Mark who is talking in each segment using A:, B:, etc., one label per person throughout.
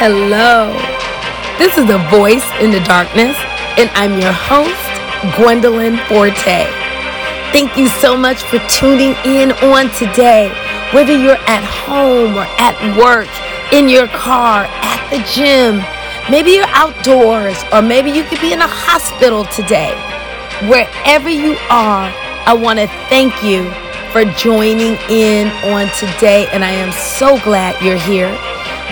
A: Hello. This is The Voice in the Darkness, and I'm your host, Gwendolyn Forte. Thank you so much for tuning in on today. Whether you're at home or at work, in your car, at the gym, maybe you're outdoors, or maybe you could be in a hospital today. Wherever you are, I want to thank you for joining in on today, and I am so glad you're here.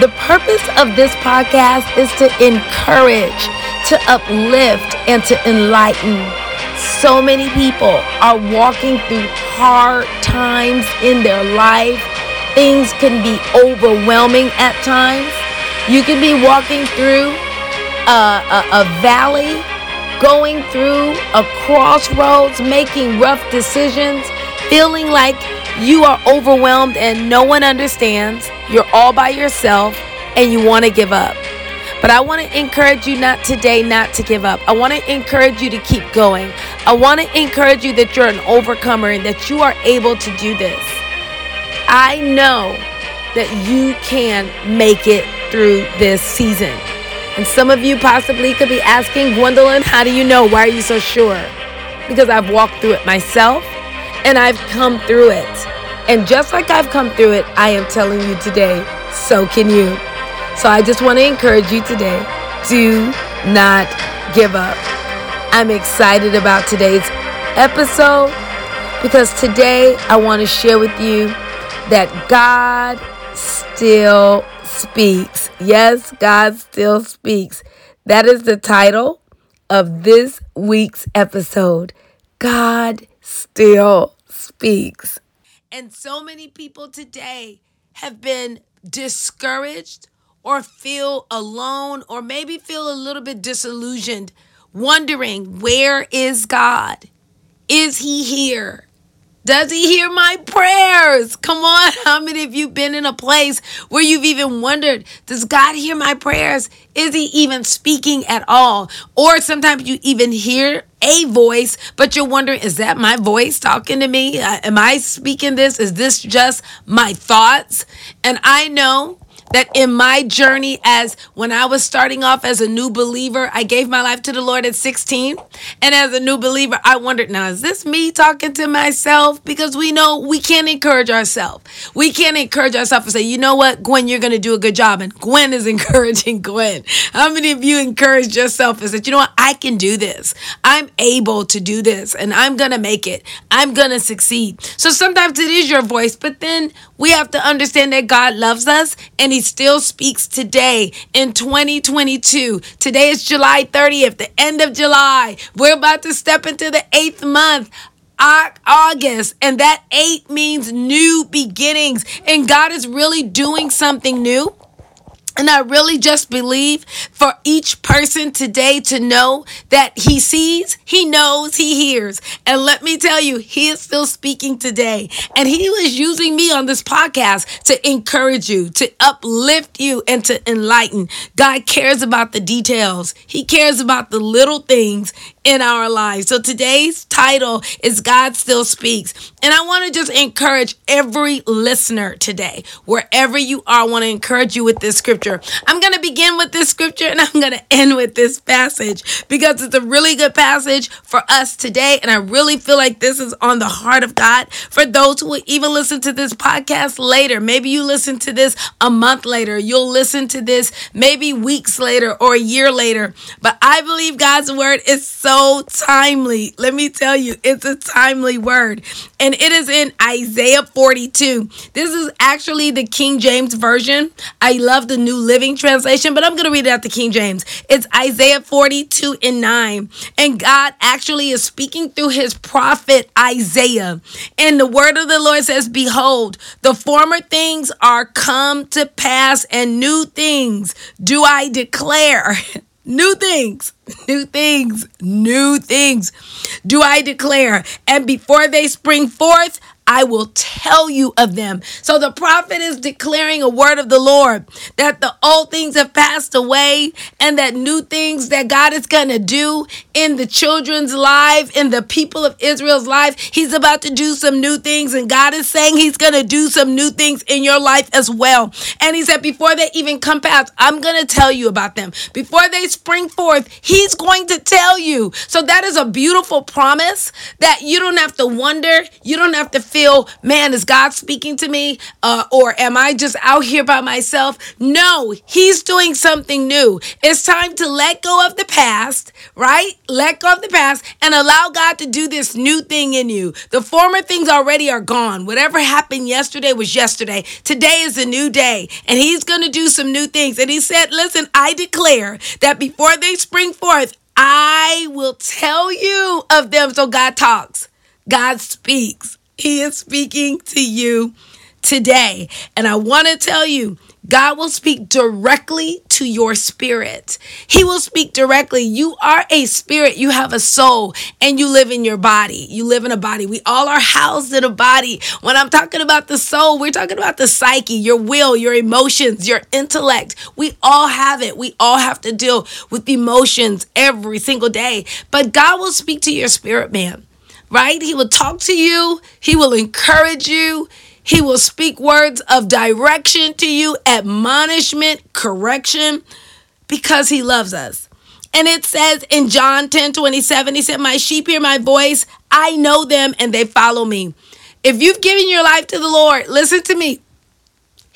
A: The purpose of this podcast is to encourage, to uplift, and to enlighten. So many people are walking through hard times in their life. Things can be overwhelming at times. You can be walking through a, a, a valley, going through a crossroads, making rough decisions, feeling like you are overwhelmed and no one understands, you're all by yourself, and you want to give up. But I want to encourage you not today not to give up. I want to encourage you to keep going. I want to encourage you that you're an overcomer and that you are able to do this. I know that you can make it through this season. And some of you possibly could be asking, Gwendolyn, how do you know? Why are you so sure? Because I've walked through it myself and I've come through it. And just like I've come through it, I am telling you today, so can you. So I just want to encourage you today do not give up. I'm excited about today's episode because today I want to share with you that God still speaks. Yes, God still speaks. That is the title of this week's episode. God still speaks. And so many people today have been discouraged or feel alone or maybe feel a little bit disillusioned, wondering, where is God? Is he here? Does he hear my prayers? Come on. How many of you been in a place where you've even wondered, does God hear my prayers? Is he even speaking at all? Or sometimes you even hear a voice, but you're wondering, is that my voice talking to me? Uh, am I speaking this? Is this just my thoughts? And I know that in my journey as when I was starting off as a new believer, I gave my life to the Lord at 16. And as a new believer, I wondered, now is this me talking to myself? Because we know we can't encourage ourselves. We can't encourage ourselves and say, you know what, Gwen, you're going to do a good job. And Gwen is encouraging Gwen. How many of you encouraged yourself and said, you know what, I can do this. I'm able to do this and I'm going to make it. I'm going to succeed. So sometimes it is your voice, but then we have to understand that God loves us and He still speaks today in 2022. Today is July 30th, the end of July. We're about to step into the eighth month. August, and that eight means new beginnings, and God is really doing something new. And I really just believe for each person today to know that he sees, he knows, he hears. And let me tell you, he is still speaking today. And he was using me on this podcast to encourage you, to uplift you, and to enlighten. God cares about the details, he cares about the little things in our lives. So today's title is God Still Speaks. And I want to just encourage every listener today, wherever you are, I want to encourage you with this scripture. I'm going to begin with this scripture and I'm going to end with this passage because it's a really good passage for us today. And I really feel like this is on the heart of God for those who will even listen to this podcast later. Maybe you listen to this a month later. You'll listen to this maybe weeks later or a year later. But I believe God's word is so timely. Let me tell you, it's a timely word. And it is in Isaiah 42. This is actually the King James Version. I love the New Living Translation, but I'm going to read it out the King James. It's Isaiah 42 and 9. And God actually is speaking through his prophet Isaiah. And the word of the Lord says, Behold, the former things are come to pass, and new things do I declare. new things, new things, new things. Do I declare. And before they spring forth, I will tell you of them. So the prophet is declaring a word of the Lord that the old things have passed away and that new things that God is going to do in the children's life, in the people of Israel's life. He's about to do some new things, and God is saying He's going to do some new things in your life as well. And He said, before they even come past, I'm going to tell you about them. Before they spring forth, He's going to tell you. So that is a beautiful promise that you don't have to wonder. You don't have to feel, man, is God speaking to me? Uh, or am I just out here by myself? No, He's doing something new. It's time to let go of the past, right? Let go of the past and allow God to do this new thing in you. The former things already are gone. Whatever happened yesterday was yesterday. Today is a new day, and He's going to do some new things. And He said, Listen, I declare that before they spring forth, I will tell you of them. So God talks, God speaks. He is speaking to you today. And I want to tell you, God will speak directly to your spirit. He will speak directly. You are a spirit, you have a soul, and you live in your body. You live in a body. We all are housed in a body. When I'm talking about the soul, we're talking about the psyche, your will, your emotions, your intellect. We all have it. We all have to deal with emotions every single day. But God will speak to your spirit, man, right? He will talk to you, He will encourage you. He will speak words of direction to you, admonishment, correction, because he loves us. And it says in John 10 27, he said, My sheep hear my voice. I know them and they follow me. If you've given your life to the Lord, listen to me.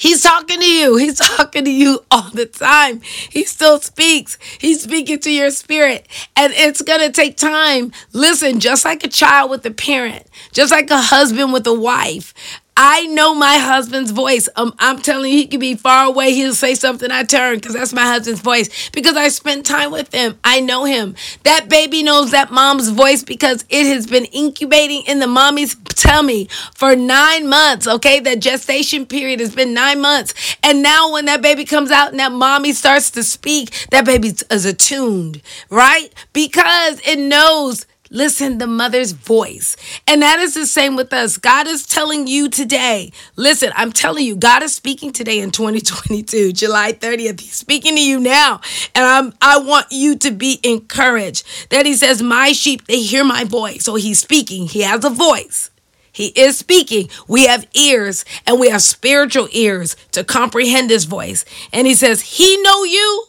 A: He's talking to you. He's talking to you all the time. He still speaks. He's speaking to your spirit. And it's going to take time. Listen, just like a child with a parent, just like a husband with a wife, I know my husband's voice. Um, I'm telling you, he could be far away. He'll say something. I turn because that's my husband's voice because I spent time with him. I know him. That baby knows that mom's voice because it has been incubating in the mommy's tummy for nine months. Okay, that gestation period has been nine months, and now when that baby comes out and that mommy starts to speak, that baby is attuned, right? Because it knows Listen, the mother's voice. And that is the same with us. God is telling you today. Listen, I'm telling you, God is speaking today in 2022, July 30th. He's speaking to you now. And I'm I want you to be encouraged that he says, "My sheep, they hear my voice." So he's speaking. He has a voice. He is speaking. We have ears and we have spiritual ears to comprehend his voice. And he says, He know you.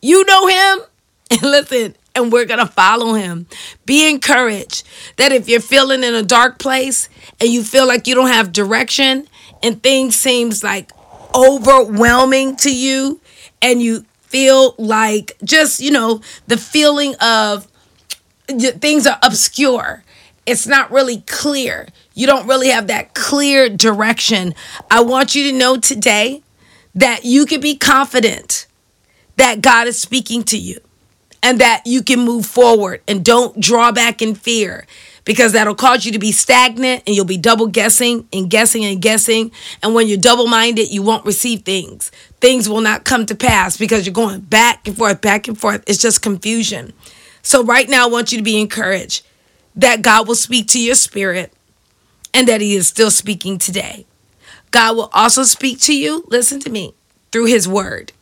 A: You know him. And listen, and we're going to follow him. Be encouraged that if you're feeling in a dark place and you feel like you don't have direction and things seems like overwhelming to you and you feel like just, you know, the feeling of things are obscure. It's not really clear. You don't really have that clear direction. I want you to know today that you can be confident that God is speaking to you and that you can move forward and don't draw back in fear because that'll cause you to be stagnant and you'll be double guessing and guessing and guessing. And when you're double minded, you won't receive things. Things will not come to pass because you're going back and forth, back and forth. It's just confusion. So, right now, I want you to be encouraged that God will speak to your spirit and that He is still speaking today. God will also speak to you, listen to me, through His Word.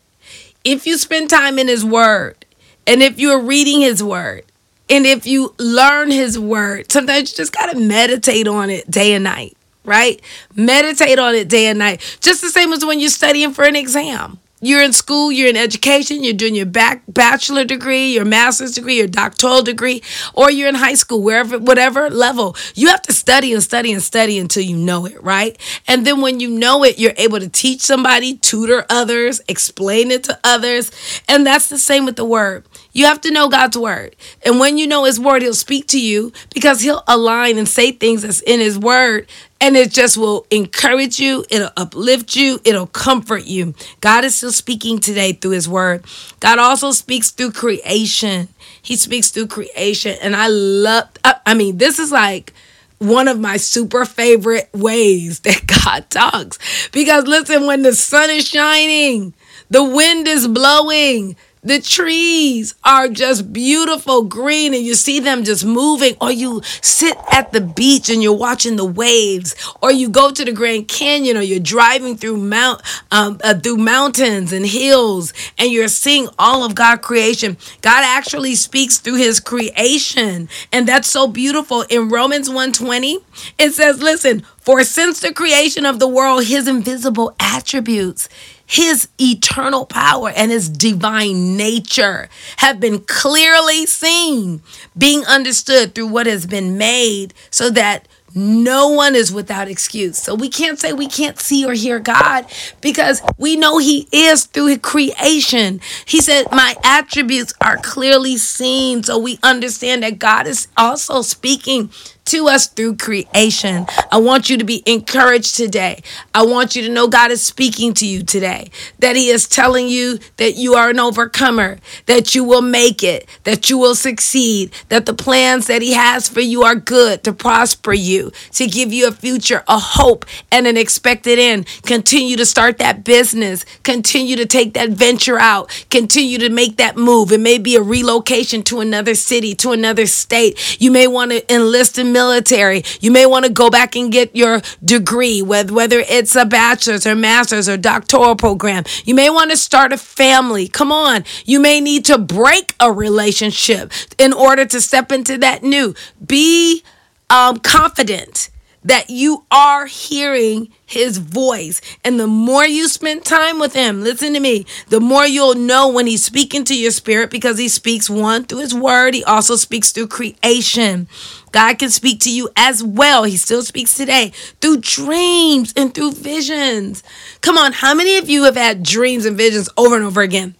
A: If you spend time in His Word, and if you're reading his word, and if you learn his word, sometimes you just got to meditate on it day and night, right? Meditate on it day and night. Just the same as when you're studying for an exam. You're in school, you're in education, you're doing your back bachelor degree, your master's degree, your doctoral degree, or you're in high school, wherever, whatever level. You have to study and study and study until you know it, right? And then when you know it, you're able to teach somebody, tutor others, explain it to others. And that's the same with the word. You have to know God's word. And when you know his word, he'll speak to you because he'll align and say things that's in his word and it just will encourage you, it'll uplift you, it'll comfort you. God is still speaking today through his word. God also speaks through creation. He speaks through creation. And I love, I mean, this is like, one of my super favorite ways that God talks. Because listen, when the sun is shining, the wind is blowing, The trees are just beautiful green and you see them just moving, or you sit at the beach and you're watching the waves, or you go to the Grand Canyon, or you're driving through mount um, uh, through mountains and hills, and you're seeing all of God creation. God actually speaks through His creation, and that's so beautiful. In Romans 1:20, it says, "Listen, for since the creation of the world, His invisible attributes." his eternal power and his divine nature have been clearly seen, being understood through what has been made, so that no one is without excuse. So we can't say we can't see or hear God because we know He is through creation. He said, My attributes are clearly seen. So we understand that God is also speaking to us through creation. I want you to be encouraged today. I want you to know God is speaking to you today, that He is telling you that you are an overcomer, that you will make it, that you will succeed, that the plans that He has for you are good to prosper you, to give you a future, a hope, and an expected end. Continue to start that business, continue to take that venture out, continue to make that move. It may be a relocation to another city, to another state. You may want to enlist in military. You may want to go back and get your degree, whether, whether it's a bachelor's or master's or doctoral program. You may want to start a family. Come on. You may need to break a relationship in order to step into that new. Be um, confident that you are hearing his voice. And the more you spend time with him, listen to me, the more you'll know when he's speaking to your spirit because he speaks one through his word, he also speaks through creation. God can speak to you as well. He still speaks today through dreams and through visions. Come on, how many of you have had dreams and visions over and over again?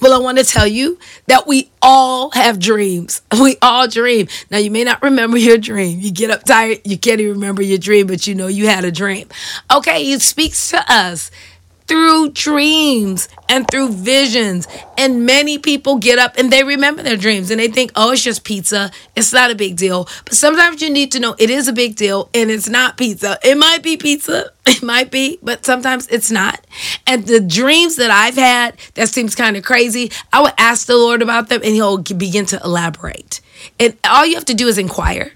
A: Well, I want to tell you that we all have dreams. We all dream. Now, you may not remember your dream. You get up tired, you can't even remember your dream, but you know you had a dream. Okay, it speaks to us through dreams and through visions. And many people get up and they remember their dreams and they think, oh, it's just pizza. It's not a big deal. But sometimes you need to know it is a big deal and it's not pizza. It might be pizza. It might be, but sometimes it's not. And the dreams that I've had that seems kind of crazy, I would ask the Lord about them and he'll begin to elaborate. And all you have to do is inquire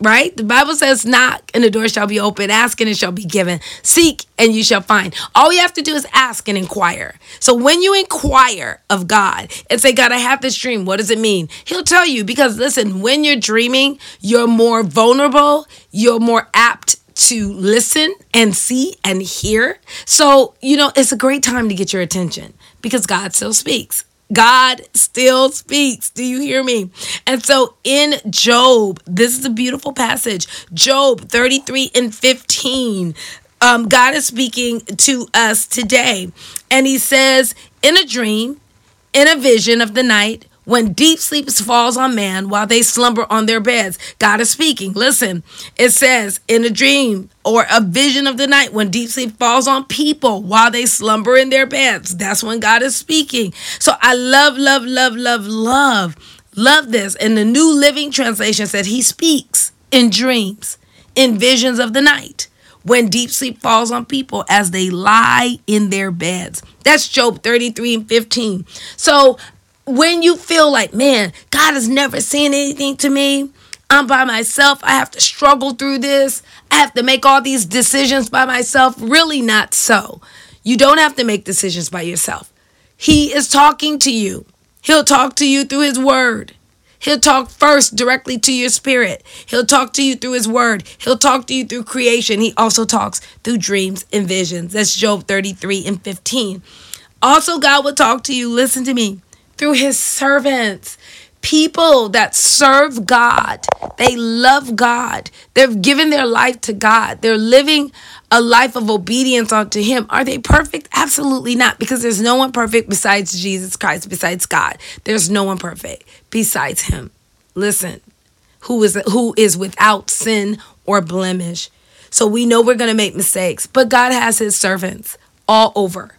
A: right? The Bible says, knock and the door shall be open, ask and it shall be given, seek and you shall find. All you have to do is ask and inquire. So when you inquire of God and say, God, I have this dream, what does it mean? He'll tell you because listen, when you're dreaming, you're more vulnerable, you're more apt to listen and see and hear. So, you know, it's a great time to get your attention because God still speaks. God still speaks. Do you hear me? And so in Job, this is a beautiful passage. Job 33 and 15. Um, God is speaking to us today. And he says, In a dream, in a vision of the night, when deep sleep falls on man while they slumber on their beds. God is speaking. Listen, it says in a dream or a vision of the night when deep sleep falls on people while they slumber in their beds. That's when God is speaking. So I love, love, love, love, love, love this. And the New Living Translation says he speaks in dreams, in visions of the night when deep sleep falls on people as they lie in their beds. That's Job 33 and 15. So when you feel like, man, God has never seen anything to me, I'm by myself, I have to struggle through this, I have to make all these decisions by myself, really not so. You don't have to make decisions by yourself. He is talking to you. He'll talk to you through His Word. He'll talk first directly to your spirit. He'll talk to you through His Word. He'll talk to you through creation. He also talks through dreams and visions. That's Job 33 and 15. Also, God will talk to you, listen to me, through his servants. People that serve God, they love God, they've given their life to God, they're living a life of obedience unto Him. Are they perfect? Absolutely not, because there's no one perfect besides Jesus Christ, besides God. There's no one perfect besides Him. Listen, who is who is without sin or blemish. So we know we're going to make mistakes, but God has his servants all over.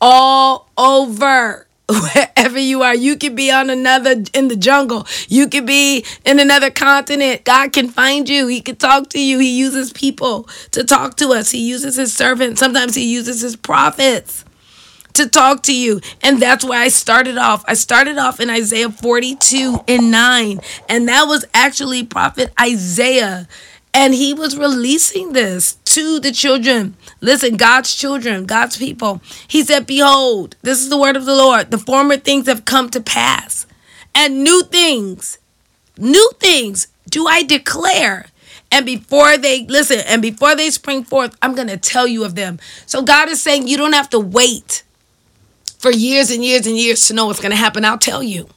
A: All over wherever you are. You could be on another in the jungle. You could be in another continent. God can find you. He can talk to you. He uses people to talk to us. He uses his servants. Sometimes he uses his prophets to talk to you. And that's why I started off. I started off in Isaiah 42 and 9. And that was actually Prophet Isaiah. And he was releasing this to the children. Listen, God's children, God's people. He said, Behold, this is the word of the Lord. The former things have come to pass, and new things, new things do I declare. And before they listen, and before they spring forth, I'm going to tell you of them. So God is saying you don't have to wait for years and years and years to know what's going to happen. I'll tell you.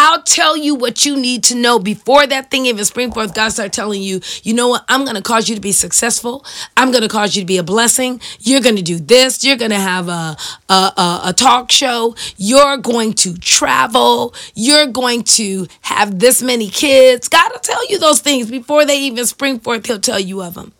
A: I'll tell you what you need to know before that thing even spring forth. God start telling you, you know what? I'm going to cause you to be successful. I'm going to cause you to be a blessing. You're going to do this. You're going to have a, a, a, a talk show. You're going to travel. You're going to have this many kids. God will tell you those things before they even spring forth. He'll tell you of them.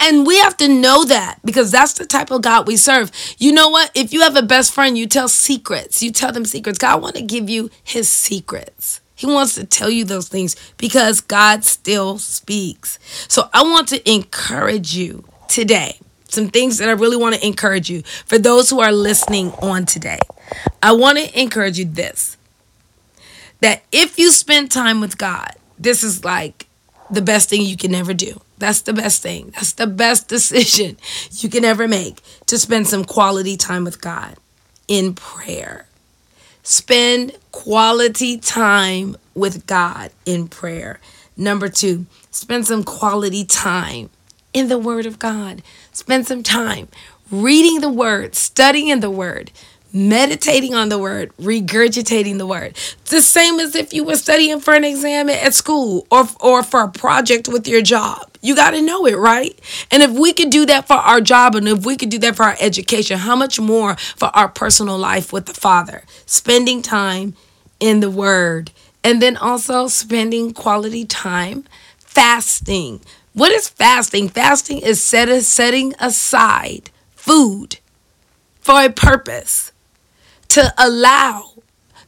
A: And we have to know that because that's the type of God we serve. You know what? If you have a best friend, you tell secrets. You tell them secrets. God want to give you his secrets. He wants to tell you those things because God still speaks. So I want to encourage you today. Some things that I really want to encourage you for those who are listening on today. I want to encourage you this that if you spend time with God, this is like the best thing you can ever do. That's the best thing. That's the best decision you can ever make to spend some quality time with God in prayer. Spend quality time with God in prayer. Number two, spend some quality time in the Word of God. Spend some time reading the Word, studying the Word, meditating on the word, regurgitating the word. The same as if you were studying for an exam at school or, or for a project with your job. You got to know it, right? And if we could do that for our job and if we could do that for our education, how much more for our personal life with the Father? Spending time in the Word and then also spending quality time fasting. What is fasting? Fasting is set, setting aside food for a purpose to allow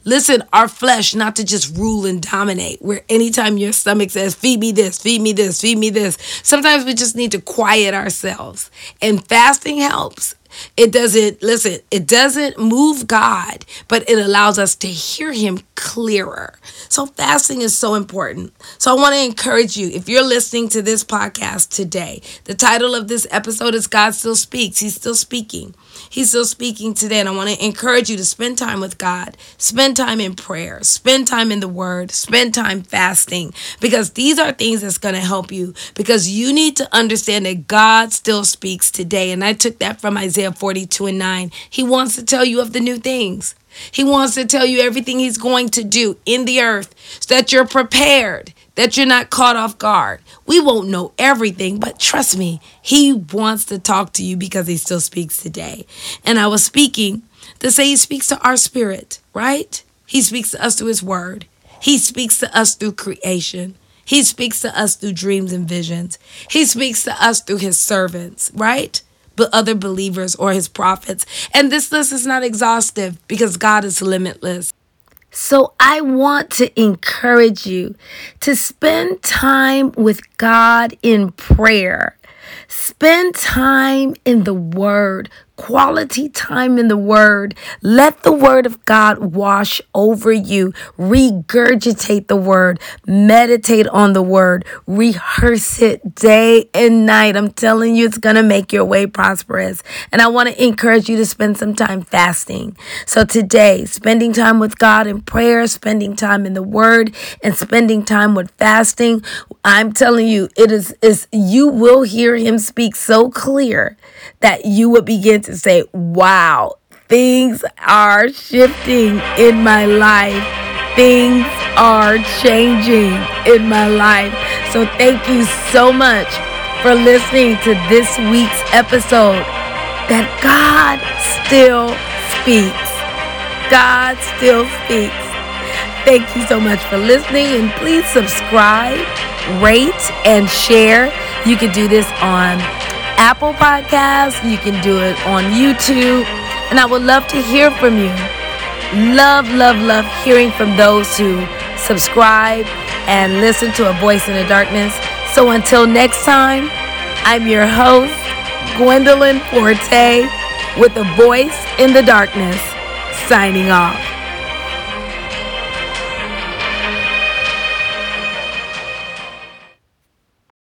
A: listen our flesh not to just rule and dominate where anytime your stomach says feed me this feed me this feed me this sometimes we just need to quiet ourselves. And fasting helps it doesn't listen it doesn't move god but it allows us to hear him clearer so fasting is so important so i want to encourage you if you're listening to this podcast today the title of this episode is god still speaks he's still speaking He's still speaking today. And I want to encourage you to spend time with God, spend time in prayer, spend time in the Word, spend time fasting, because these are things that's going to help you. Because you need to understand that God still speaks today. And I took that from Isaiah 42 and 9. He wants to tell you of the new things. He wants to tell you everything he's going to do in the earth so that you're prepared that you're not caught off guard. We won't know everything, but trust me, He wants to talk to you because He still speaks today. And I was speaking to say He speaks to our spirit, right? He speaks to us through His Word, He speaks to us through creation. He speaks to us through dreams and visions. He speaks to us through his servants, right? But other believers or his prophets. And this list is not exhaustive because God is limitless. So I want to encourage you to spend time with God in prayer. Spend time in the Word quality time in the Word. Let the Word of God wash over you. Regurgitate the Word. Meditate on the Word. Rehearse it day and night. I'm telling you, it's going to make your way prosperous. And I want to encourage you to spend some time fasting. So today, spending time with God in prayer, spending time in the Word, and spending time with fasting, I'm telling you, it is, is you will hear Him speak so clear that you would begin to say, wow, things are shifting in my life. Things are changing in my life. So thank you so much for listening to this week's episode that God still speaks. God still speaks. Thank you so much for listening and please subscribe, rate, and share. You can do this on Apple Podcasts. You can do it on YouTube. And I would love to hear from you. Love, love, love hearing from those who subscribe and listen to A Voice in the Darkness. So until next time, I'm your host, Gwendolyn Forte, with a voice in the darkness, signing off.